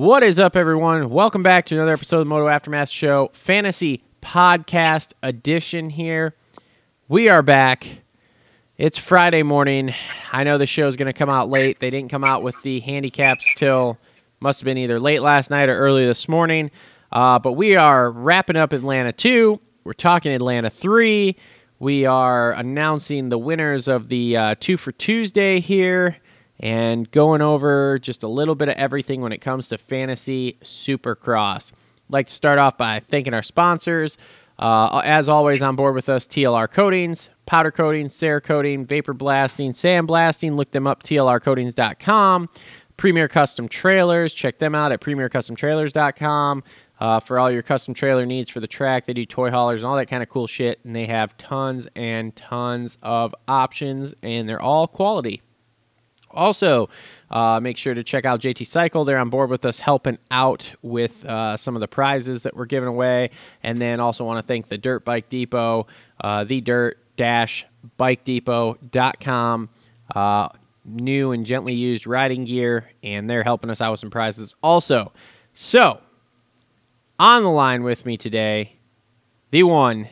What is up, everyone? Welcome back to another episode of the Moto Aftermath Show, Fantasy Podcast Edition here. We are back. It's Friday morning. I know the show is going to come out late. They didn't come out with the handicaps till must have been either late last night or early this morning. Uh, but we are wrapping up Atlanta 2. We're talking Atlanta 3. We are announcing the winners of the uh, Two for Tuesday here and going over just a little bit of everything when it comes to fantasy supercross. I'd like to start off by thanking our sponsors. Uh, as always, on board with us, TLR Coatings, Powder Coating, Cerakoting, Vapor Blasting, Sand Blasting. Look them up, tlrcoatings.com. Premier Custom Trailers, check them out at premiercustomtrailers.com. Uh, for all your custom trailer needs for the track, they do toy haulers and all that kind of cool shit, and they have tons and tons of options, and they're all quality. Also, uh, make sure to check out JT Cycle. They're on board with us, helping out with uh, some of the prizes that we're giving away. And then also want to thank the Dirt Bike Depot, uh, the Dirt Dash Bike Depot.com. Uh, new and gently used riding gear, and they're helping us out with some prizes also. So, on the line with me today, the one,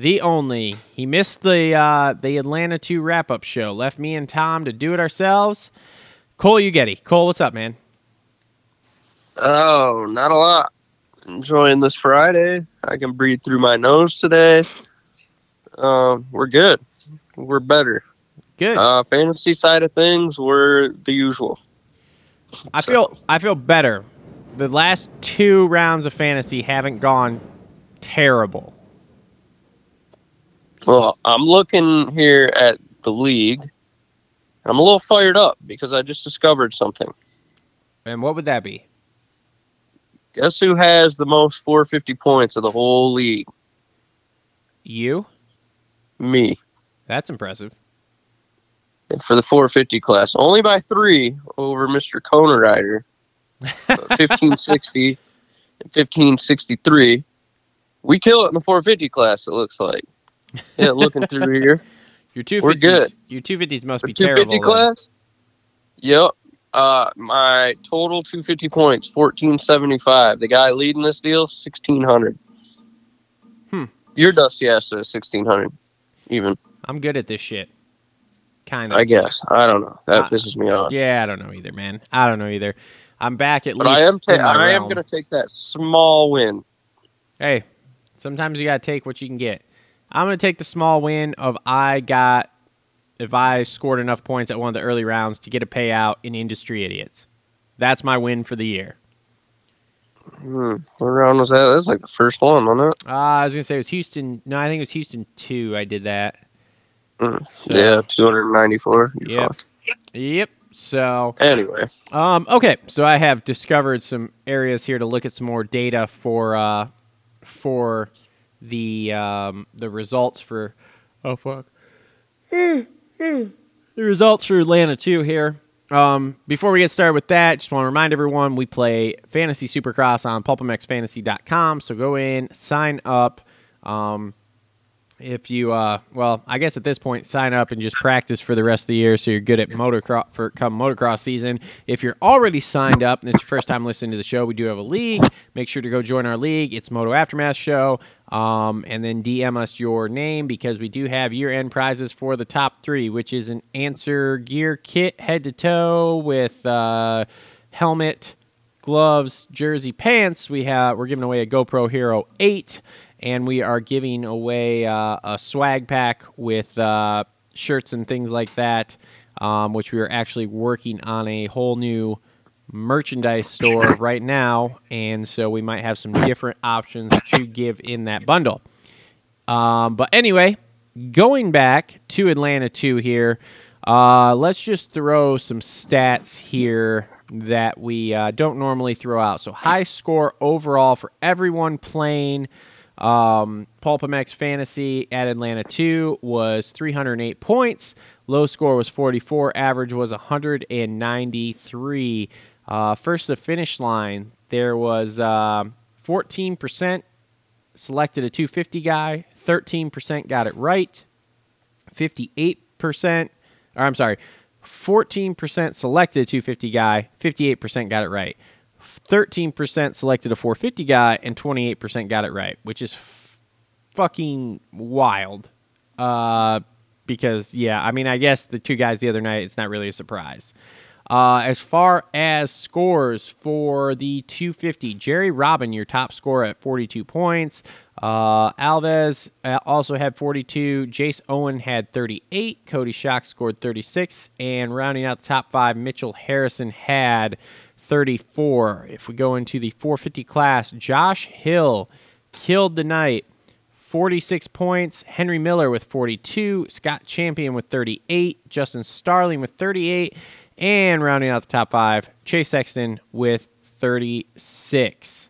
the only. He missed the uh, the Atlanta 2 wrap up show. Left me and Tom to do it ourselves. Cole Ugetti. Cole, what's up, man? Oh, not a lot. Enjoying this Friday. I can breathe through my nose today. Um, we're good. We're better. Good. Uh, fantasy side of things, we're the usual. I feel I feel better. The last two rounds of fantasy haven't gone terrible. Well, I'm looking here at the league. I'm a little fired up because I just discovered something. And what would that be? Guess who has the most 450 points of the whole league? You? Me. That's impressive. And for the 450 class, only by three over Mr. Kona Rider, 1560 and 1563. We kill it in the 450 class. It looks like. Yeah, looking through here, Your two We're good. Your two fifties must the be terrible. 250 then. class. Yep. Uh, my total 250 points, 1475. The guy leading this deal, 1600. Hmm. Your Dusty ass says 1600, even. I'm good at this shit. Kind of. I guess. I don't know. That Uh, pisses me off. Yeah, I don't know either, man. I don't know either. I'm back at But least. I am. Ta- I am going to take that small win. Hey, sometimes you gotta take what you can get. I'm gonna take the small win of I got if I scored enough points at one of the early rounds to get a payout in Industry Idiots. That's my win for the year. Hmm. What round was that? That was like the first one, wasn't it? Uh, I was gonna say it was Houston. No, I think it was Houston two. I did that. Mm, So- Yeah, 294. You Yep. fucked. Yep. So Anyway, Um, okay, so I have discovered some areas here to look at some more data for uh, for the um, the results for oh fuck the results for Atlanta two here. Um, before we get started with that, just want to remind everyone we play Fantasy Supercross on PulpMXFantasy.com. So go in, sign up. Um, if you uh well i guess at this point sign up and just practice for the rest of the year so you're good at motocross for come motocross season. If you're already signed up and it's your first time listening to the show we do have a league. Make sure to go join our league. It's moto aftermath show. Um, and then dm us your name because we do have year-end prizes for the top three which is an answer gear kit head to toe with uh, helmet gloves, jersey, pants. We have we're giving away a GoPro Hero 8 and we are giving away uh, a swag pack with uh, shirts and things like that, um, which we are actually working on a whole new merchandise store right now, and so we might have some different options to give in that bundle. Um, but anyway, going back to Atlanta 2 here, Uh, let's just throw some stats here that we uh, don't normally throw out. So high score overall for everyone playing um, PulpMX Fantasy at Atlanta 2 was 308 points. Low score was 44. Average was 193. Uh, first to finish line, there was uh, 14% selected a 250 guy, 13% got it right, 58%, or I'm sorry, 14% selected a 250 guy, 58% got it right. 13% selected a 450 guy, and 28% got it right, which is f- fucking wild. Uh, because, yeah, I mean, I guess the two guys the other night, it's not really a surprise. Uh, as far as scores for the 250, Jerry Robin, your top scorer at 42 points. Uh, Alves uh, also had 42. Jace Owen had 38. Cody Schock scored 36. And rounding out the top five, Mitchell Harrison had 34. If we go into the 450 class, Josh Hill killed the night. 46 points. Henry Miller with 42. Scott Champion with 38. Justin Starling with 38. And rounding out the top five, Chase Sexton with 36.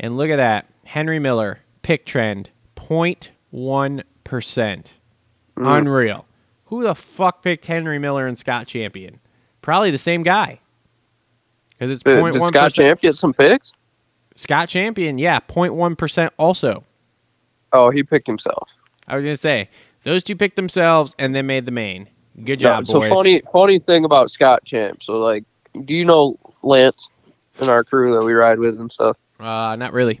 And look at that. Henry Miller, pick trend, 0.1%. Mm. Unreal. Who the fuck picked Henry Miller and Scott Champion? Probably the same guy. Because it's Did, 0.1%. did Scott Champ get some picks? Scott Champion, yeah, 0.1% also. Oh, he picked himself. I was going to say, those two picked themselves and then made the main. Good No, job, so boys. funny, funny thing about Scott Champ. So like, do you know Lance and our crew that we ride with and stuff? Uh, not really.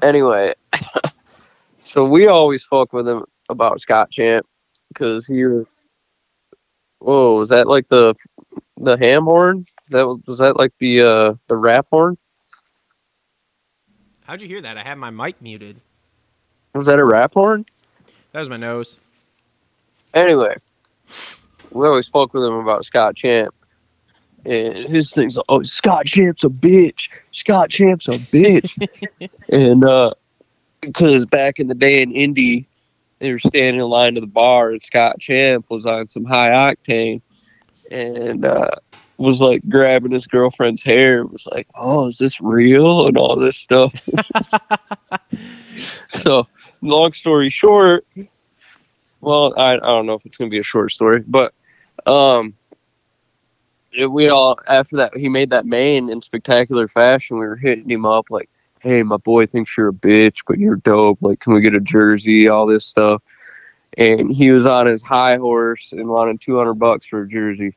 Anyway, so we always fuck with him about Scott Champ because he. was- Whoa, was that like the the ham horn? That was, that like the uh the rap horn? How'd you hear that? I had my mic muted. Was that a rap horn? That was my nose. Anyway, we always fuck with him about Scott Champ. And his thing's like, oh, Scott Champ's a bitch. Scott Champ's a bitch. and uh, because back in the day in Indy, they were standing in line to the bar, and Scott Champ was on some high octane and uh, was like grabbing his girlfriend's hair. Was like, oh, is this real? And all this stuff. so, long story short, well, I, I don't know if it's gonna be a short story, but um, it- we all after that he made that main in spectacular fashion. We were hitting him up like, "Hey, my boy thinks you're a bitch, but you're dope. Like, can we get a jersey? All this stuff." And he was on his high horse and wanted two hundred bucks for a jersey.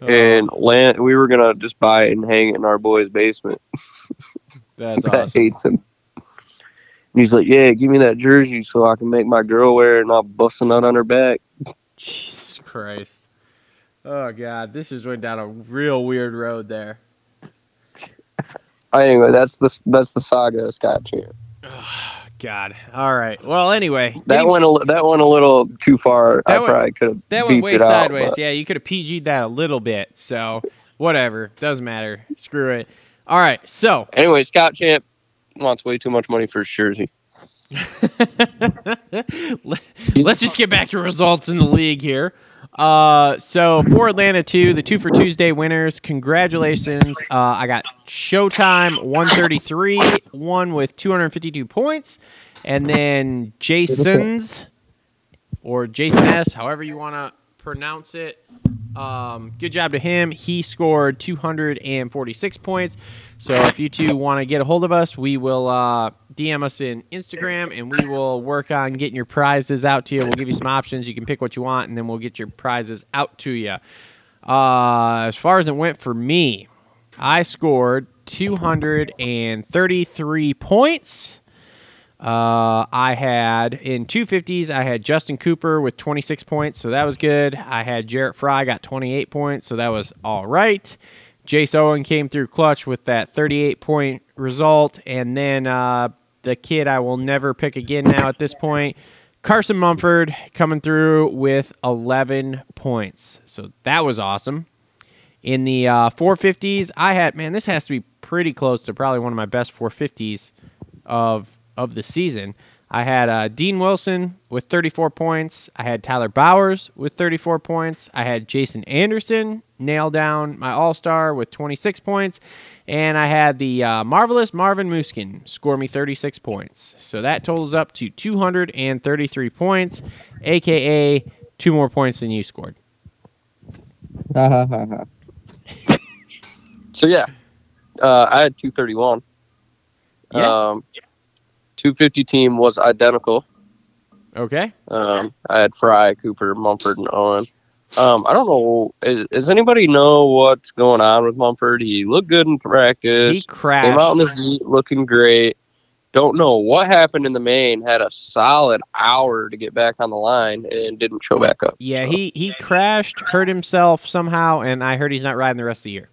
Oh. And Lan- we were gonna just buy it and hang it in our boy's basement. that's that awesome. hates him. And he's like, "Yeah, give me that jersey so I can make my girl wear it, and I'll bust a nut on her back." Jesus Christ. Oh God, this just went down a real weird road there. Anyway, that's the that's the saga of Scott Champ. God. All right. Well, anyway, That went a that went a little too far. I That went- probably could have that went way out, sideways. but- yeah, you could have PG'd that a little bit. So whatever, doesn't matter. Screw it. All right. So Anyway, Scott Champ wants way too much money for his jersey. let's just get back to results in the league here. Uh, so for Atlanta two, the two for Tuesday winners, congratulations. Uh, I got Showtime one thirty three, one with two hundred fifty two points, and then Jason's or Jason S, however you want to pronounce it. Um, good job to him. He scored 246 points. So if you two want to get a hold of us, we will uh, DM us in Instagram and we will work on getting your prizes out to you. We'll give you some options. You can pick what you want, and then we'll get your prizes out to you. Uh, as far as it went for me, I scored 233 points. Uh, I had in 250s, I had Justin Cooper with 26 points, so that was good. I had Jarrett Frye got 28 points, so that was all right. Jace Owen came through clutch with that 38 point result, and then uh, the kid I will never pick again now at this point, Carson Mumford, coming through with 11 points, so that was awesome. In the uh, 450s, I had man, this has to be pretty close to probably one of my best 450s of of the season. I had uh, Dean Wilson with 34 points. I had Tyler Bowers with 34 points. I had Jason Anderson nail down my All Star with 26 points. And I had the uh, marvelous Marvin Musquin score me 36 points. So that totals up to 233 points, aka two more points than you scored. So yeah, uh, I had 231. Yeah. Um, 250 team was identical. Okay. Um, I had Frye, Cooper, Mumford, and Owen. Um, I don't know. Is, does anybody know what's going on with Mumford? He looked good in practice. He crashed. Came out in the heat looking great. Don't know what happened in the main. Had a solid hour to get back on the line and didn't show back up. Yeah, So, he, he crashed, hurt himself somehow, and I heard he's not riding the rest of the year.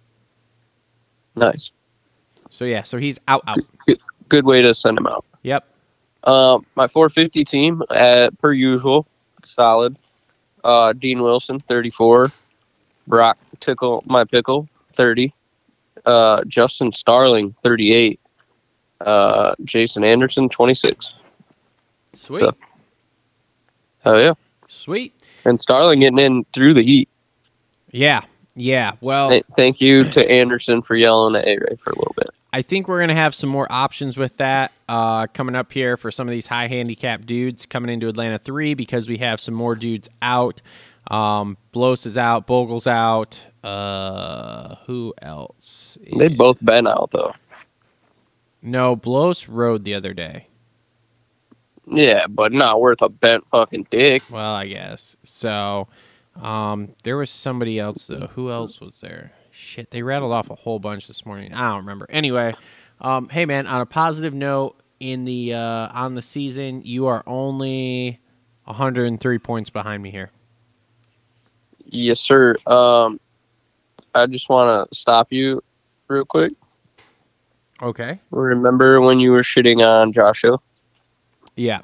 nice. So yeah, so he's out out. Good way to send him out. Yep. Um, my 450 team, uh, per usual, solid. Uh, Dean Wilson, 34. Broc Tickle, my pickle, 30. Uh, Justin Starling, 38. Uh, Jason Anderson, 26. Sweet. So- Oh yeah, Sweet. and Starling getting in through the heat. Yeah. Yeah. Well, Thank you to Anderson for yelling at A Ray for a little bit. I think we're gonna have some more options with that uh, coming up here for some of these high handicap dudes coming into Atlanta three because we have some more dudes out. Um, Blose is out, Bogle's out. Uh, who else? They've both been out though. No, Blose rode the other day. Yeah, but not worth a bent fucking dick. Well, I guess so. Um, there was somebody else though. Who else was there? Shit, they rattled off a whole bunch this morning. I don't remember. Anyway, um, hey man, on a positive note, in the uh, on the season, you are only 103 points behind me here. Yes, sir. Um, I just want to stop you real quick. Okay. Remember when you were shitting on Joshua? Yeah.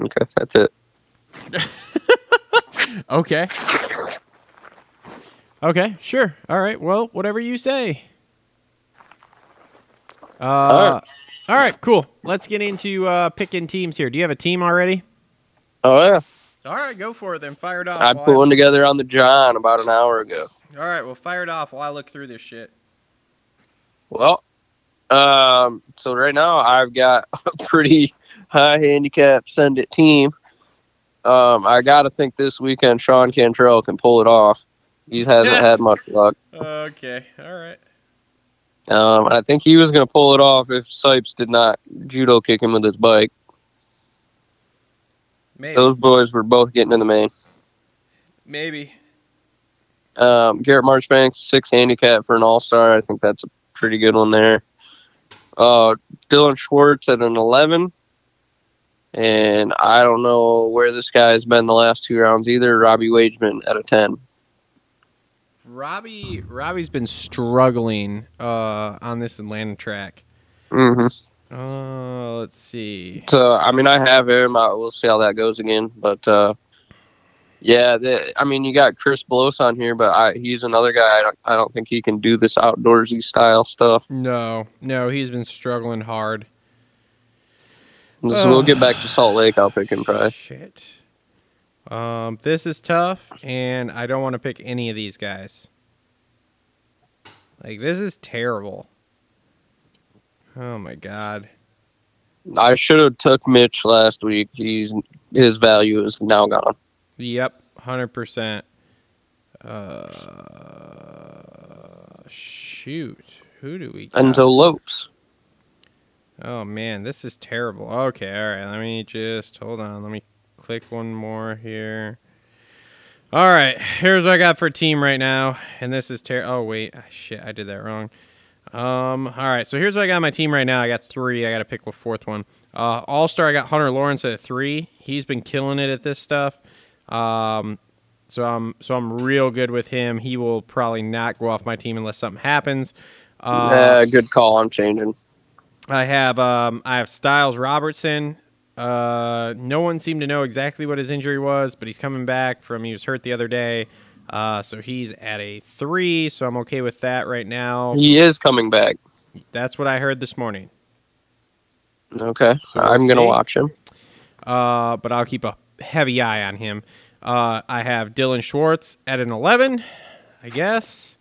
Okay, that's it. Okay. Okay. Sure. All right. Well, whatever you say. Uh, All right. all right. Cool. Let's get into uh, picking teams here. Do you have a team already? Oh yeah, All right, go for it then. Fire it off. I put one together on the John about an hour ago. All right, well, fire it off while I look through this shit. Well, um, so right now I've got a pretty high handicap send it team. Um, I got to think this weekend Sean Cantrell can pull it off. He hasn't had much luck. Okay, all right. Um, I think he was going to pull it off if Sipes did not judo kick him with his bike. Maybe. Those boys were both getting in the main. Maybe. Um, Garrett Marchbanks, six handicap for an all star. I think that's a pretty good one there. Uh, Dilan Schwartz at an 11. And I don't know where this guy's been the last two rounds either. Robbie Wageman at a 10. Robbie Robbie's been struggling uh, on this Atlanta track. Mm-hmm. Uh, let's see. So, I mean, I have him. I, we'll see how that goes again. But, uh, yeah, the, I mean, you got Chris Blose on here, but I, he's another guy. I don't, I don't think he can do this outdoorsy style stuff. No, no, he's been struggling hard. So we'll get back to Salt Lake. I'll pick him probably. Shit. Um, this is tough, and I don't want to pick any of these guys. Like this is terrible. Oh my god. I should have took Mitch last week. He's his value is now gone. Yep, hundred percent. Uh, shoot. Who do we? Got? Enzo Lopes. Oh man, this is terrible. Okay, all right. Let me just hold on. Let me click one more here. All right, here's what I got for team right now, and this is ter. Oh wait, ah, shit, I did that wrong. Um, all right, so here's what I got my team right now. I got three. I got to pick a fourth one. Uh, All star, I got Hunter Lawrence at three. He's been killing it at this stuff. Um, so I'm so I'm real good with him. He will probably not go off my team unless something happens. Uh, Uh, good call. I'm changing. I have um, I have Stilez Robertson. Uh, no one seemed to know exactly what his injury was, but he's coming back from he was hurt the other day. Uh, so he's at a three, so I'm okay with that right now. He is coming back. That's what I heard this morning. Okay, So we'll I'm gonna see. watch him. uh, but I'll keep a heavy eye on him. Uh, I have Dilan Schwartz at an 11, I guess,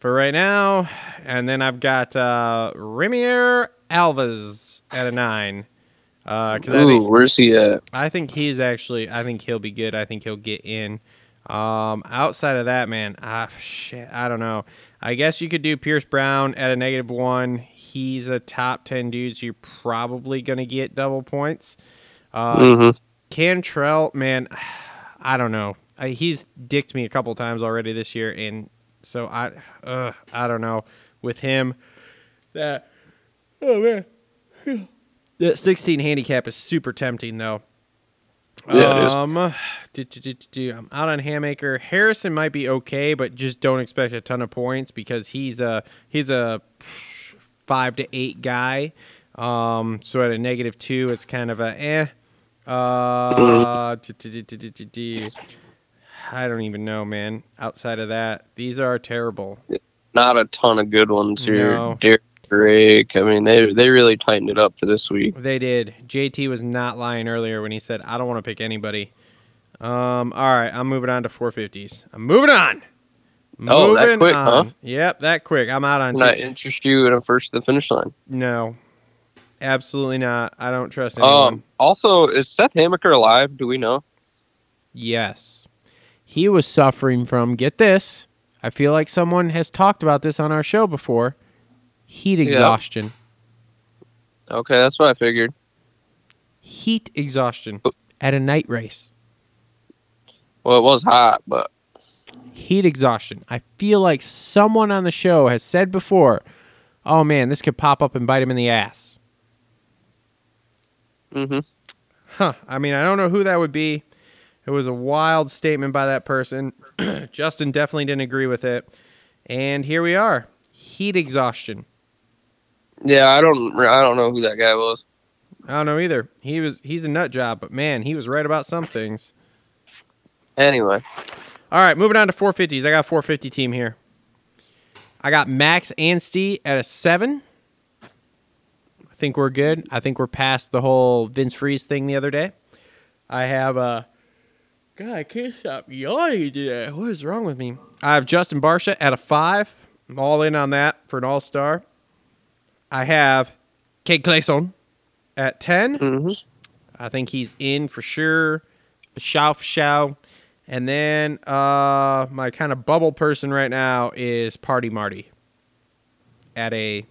for right now. And then I've got uh, Ramyller Alves at a 9. Because I Ooh, think where's he at? I think he's actually. I think he'll be good. I think he'll get in. Um, outside of that, man, ah, shit, I don't know. I guess you could do Pierce Brown at a negative one. He's a top ten dude, so you're probably gonna get double points. Uh, hmm Cantrell, man, I don't know. I, he's dicked me a couple times already this year, and so I, uh, I don't know with him. That, oh man, that 16 handicap is super tempting though. Yeah, it is. um, do, do, do. I'm out on Hammaker. Harrison might be okay, but just don't expect a ton of points because he's a he's a five to eight guy. Um, so at a negative two, it's kind of a eh. Uh. I don't even know, man. Outside of that, these are terrible. Not a ton of good ones here. No. Drake. I mean, they they really tightened it up for this week. They did. JT was not lying earlier when he said, "I don't want to pick anybody." Um. All right, I'm moving on to 450s. I'm moving on. Oh, that quick, on. huh? Yep, that quick. I'm out on. Can I T- interest you in a first to the finish line? no, absolutely not. I don't trust anyone. Um. Also, is Seth Hammaker alive? Do we know? Yes. He was suffering from, get this, I feel like someone has talked about this on our show before heat exhaustion. Okay, that's what I figured. Heat exhaustion at a night race. Well, it was hot, but Heat exhaustion. I feel like someone on the show has said before, oh man, this could pop up and bite him in the ass. hmm Huh. I mean, I don't know who that would be. It was a wild statement by that person. Justin definitely didn't agree with it. And here we are. Heat exhaustion. Yeah, I don't I don't know who that guy was. I don't know either. He was he's a nut job, but man, he was right about some things. Anyway, All right, moving on to 450s. I got a 450 team here. I got Max Anstey at a seven. I think we're good. I think we're past the whole Vince Friese thing the other day. I have uh God, I can't stop yawning today. What is wrong with me? I have Justin Barcia at a five. I'm all in on that for an all star. I have Cade Clason at 10. hmm I think he's in for sure. For show, for show. And then uh, my kind of bubble person right now is Party Marty at a.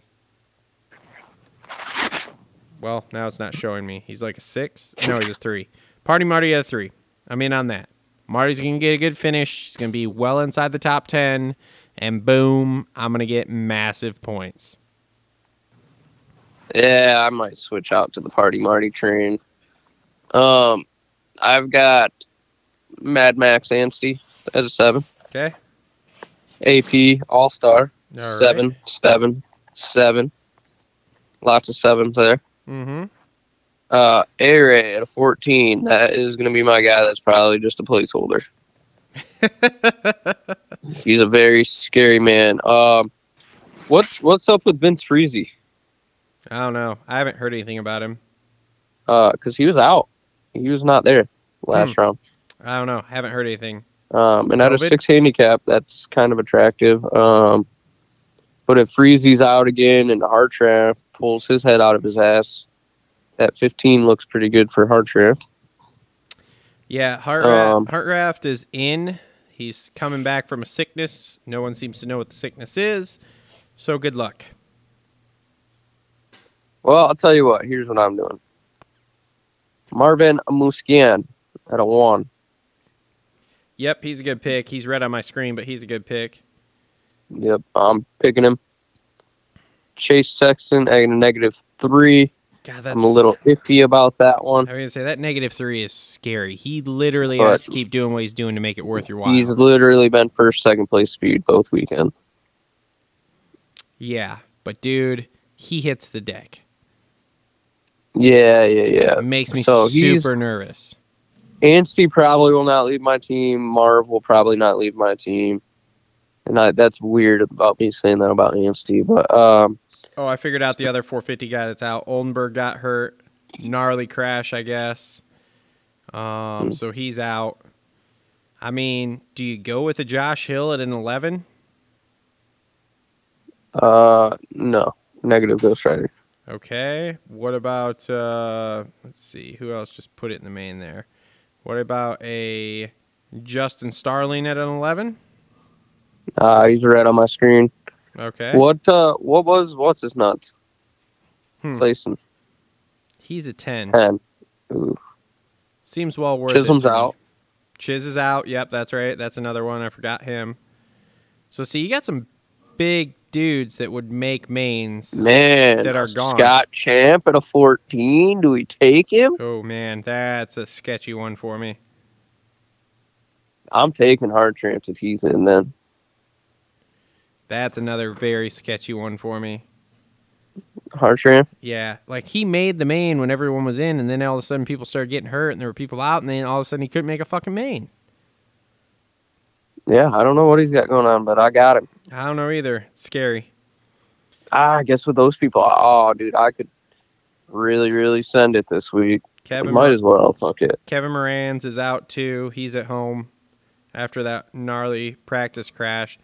Well, now it's not showing me. He's like a six. No, he's a three. Party Marty at a three. I'm in on that. Marty's going to get a good finish. He's going to be well inside the top 10. And boom, I'm going to get massive points. Yeah, I might switch out to the Party Marty train. Um, I've got Mad Max Anstey at a seven. Okay? AP All Star All seven, right. seven, seven. Lots of sevens there. Mm-hmm. Uh, A Ray at a fourteen. That is going to be my guy. That's probably just a placeholder. He's a very scary man. Um, what's what's up with Vince Freezy? I don't know. I haven't heard anything about him. Uh, because he was out. He was not there last round. I don't know. Haven't heard anything. Um, and at a six handicap, that's kind of attractive. Um, but if Freezy's out again and Hartranft pulls his head out of his ass, that 15 looks pretty good for Hartranft. Yeah, Hartranft, Um, Hartranft is in. He's coming back from a sickness. No one seems to know what the sickness is. So good luck. Well, I'll tell you what. Here's what I'm doing. Marvin Musquin at a one. Yep, he's a good pick. He's red on my screen, but he's a good pick. Yep, I'm picking him. Chase Sexton at a negative three. God, that's I'm a little iffy about that one. I was gonna say that negative three is scary. He literally But- has to keep doing what he's doing to make it worth your while. He's literally been first, second place speed both weekends. yeah, but dude, he hits the deck. Yeah, yeah, yeah. It makes me So super nervous. Anstey probably will not leave my team. Marv will probably not leave my team. And I, that's weird about me saying that about Anstey. But um, Oh, I figured out the other 450 guy that's out. Oldenburg got hurt. gnarly crash, I guess. Um, so he's out. I mean, do you go with a Josh Hill at an 11? Uh, no, negative Ghost Rider. Okay. What about uh let's see, who else just put it in the main there? What about a Justin Starling at an 11? Uh, he's right on my screen. Okay. What uh, what was what's his nuts? Hmm. Placing He's a 10. ten. Ooh. Seems well worth Chisholm's it. out. Chiz is out. Yep, that's right. That's another one. I forgot him. So see, you got some big dudes that would make mains. Man, That are gone. Scott Champ at a fourteen. Do we take him? Oh man, that's a sketchy one for me. I'm taking Hard Tramps if he's in. Then That's another very sketchy one for me. Hard Tramp. Yeah, like he made the main when everyone was in, and then all of a sudden people started getting hurt, and there were people out, and then all of a sudden he couldn't make a fucking main. Yeah, I don't know what he's got going on, but I got him. I don't know either. It's scary. Ah, I guess with those people, oh, dude, I could really, really send it this week. Kevin Might as well. Fuck it. Kevin Moranz is out too. He's at home after that gnarly practice crash.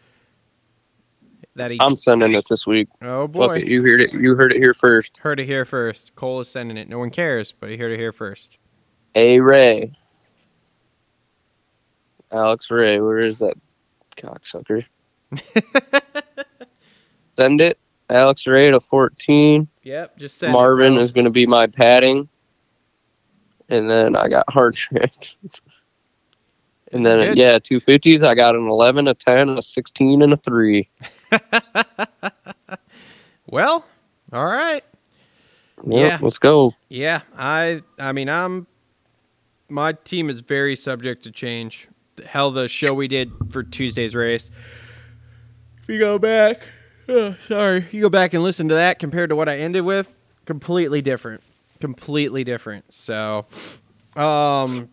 That he I'm sending it this week. oh Fuck boy it. You heard it. You heard it here first. heard it here first. Cole is sending it. No one cares, but he heard it here first. A Ray. Alex Ray, where is that cocksucker? Send it. Alex Ray to 14. Yep, just send Marvin it, is going to be my padding. And then I got hard trick. and then, good. yeah, 250s. I got an 11, a 10, a 16, and a 3. Well, all right. Yep, Yeah. Let's go. Yeah, I I mean I'm my team is very subject to change. Hell the show we did for Tuesday's race. If you go back oh, sorry, you go back and listen to that compared to what I ended with, completely different. Completely different. So um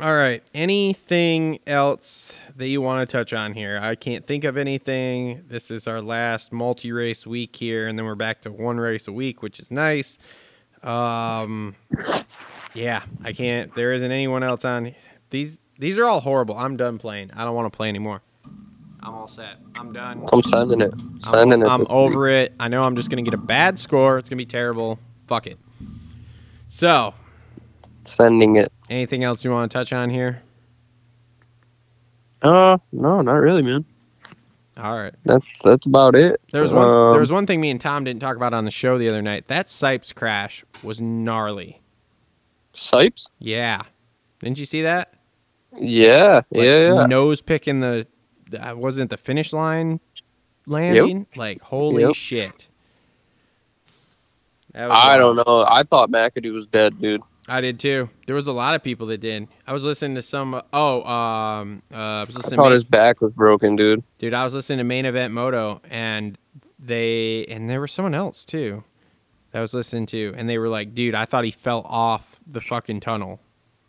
all right. Anything else that you want to touch on here? I can't think of anything. This is our last multi-race week here, and then we're back to one race a week, which is nice. Um, yeah, I can't. There isn't anyone else on these. These are all horrible. I'm done playing. I don't want to play anymore. I'm all set. I'm done. I'm sending it. I'm, Sending it. I'm this over it. I know I'm just gonna get a bad score. It's gonna be terrible. Fuck it. So. Sending it. anything else you want to touch on here? Uh, no, not really, man. All right. That's that's about it. There was one. Um, there was one thing me and Tom didn't talk about on the show the other night. That Sipes crash was gnarly. Sipes. Yeah, didn't you see that? Yeah, Like, yeah, yeah. Nose picking the, the uh, wasn't the finish line landing. Like holy Yep. shit. That was I wild. don't know. I thought McAdoo was dead, dude. I did too. There was a lot of people that did. I was listening to some. Oh, um, uh, I was I listening. thought to his back was broken, dude. Dude, I was listening to Main Event Moto, and they and there was someone else too that I was listening to, and they were like, "Dude, I thought he fell off the fucking tunnel.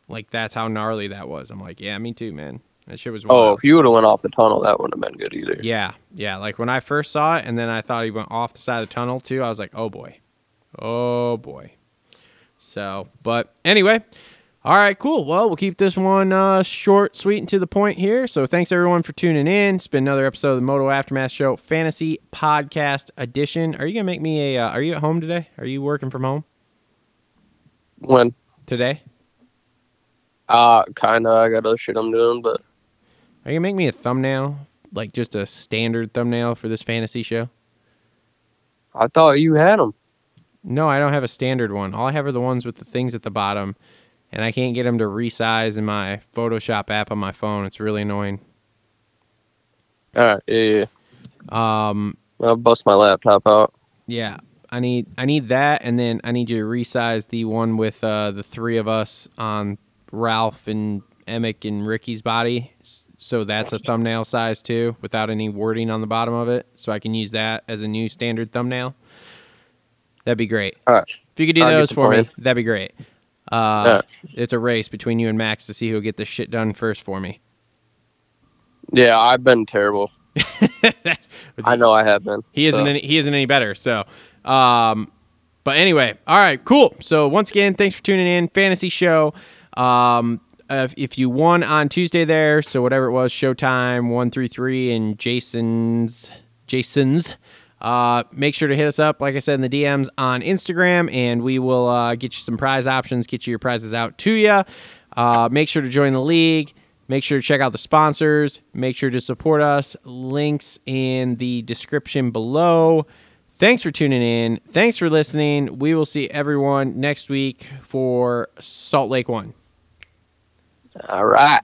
Like that's how gnarly that was." I'm like, "Yeah, me too, man. That shit was Oh, if you would have went off the tunnel, that wouldn't have been good either. yeah, yeah. Like when I first saw it, and then I thought he went off the side of the tunnel too. I was like, "Oh boy, oh boy." So, but anyway. All right, cool. Well, we'll keep this one uh, short, sweet, and to the point here. So, thanks everyone for tuning in. It's been another episode of the Moto Aftermath Show Fantasy Podcast Edition. Are you gonna make me a? Uh, are you at home today? Are you working from home When? today? Uh, kinda. I got other shit I'm doing, but Are you gonna make me a thumbnail, like just a standard thumbnail for this fantasy show? I thought you had them. No, I don't have a standard one. All I have are the ones with the things at the bottom, and I can't get them to resize in my Photoshop app on my phone. It's really annoying. All right, yeah, yeah. Um, I'll bust my laptop out. Yeah, I need I need that, and then I need you to resize the one with uh, the three of us on Ralph and Emick and Ricky's body, so that's a thumbnail size too, without any wording on the bottom of it, so I can use that as a new standard thumbnail. That'd be great. Right. If you could do I'll those for me, that'd be great. Uh, Yeah. It's a race between you and Max to see who'll get this shit done first for me. Yeah, I've been terrible. I know I have been. He isn't so. any, he isn't any better. So, um, But anyway, all right, cool. So once again, thanks for tuning in. Fantasy show. Um, if, if you won on Tuesday there, so whatever it was, Showtime one three three and Jason's Jason's. Uh, make sure to hit us up, like I said in the DMs on Instagram, and we will uh, get you some prize options, get you your prizes out to you. Uh, make sure to join the league. Make sure to check out the sponsors. Make sure to support us. Links in the description below. Thanks for tuning in. Thanks for listening. We will see everyone next week for Salt Lake One. All right.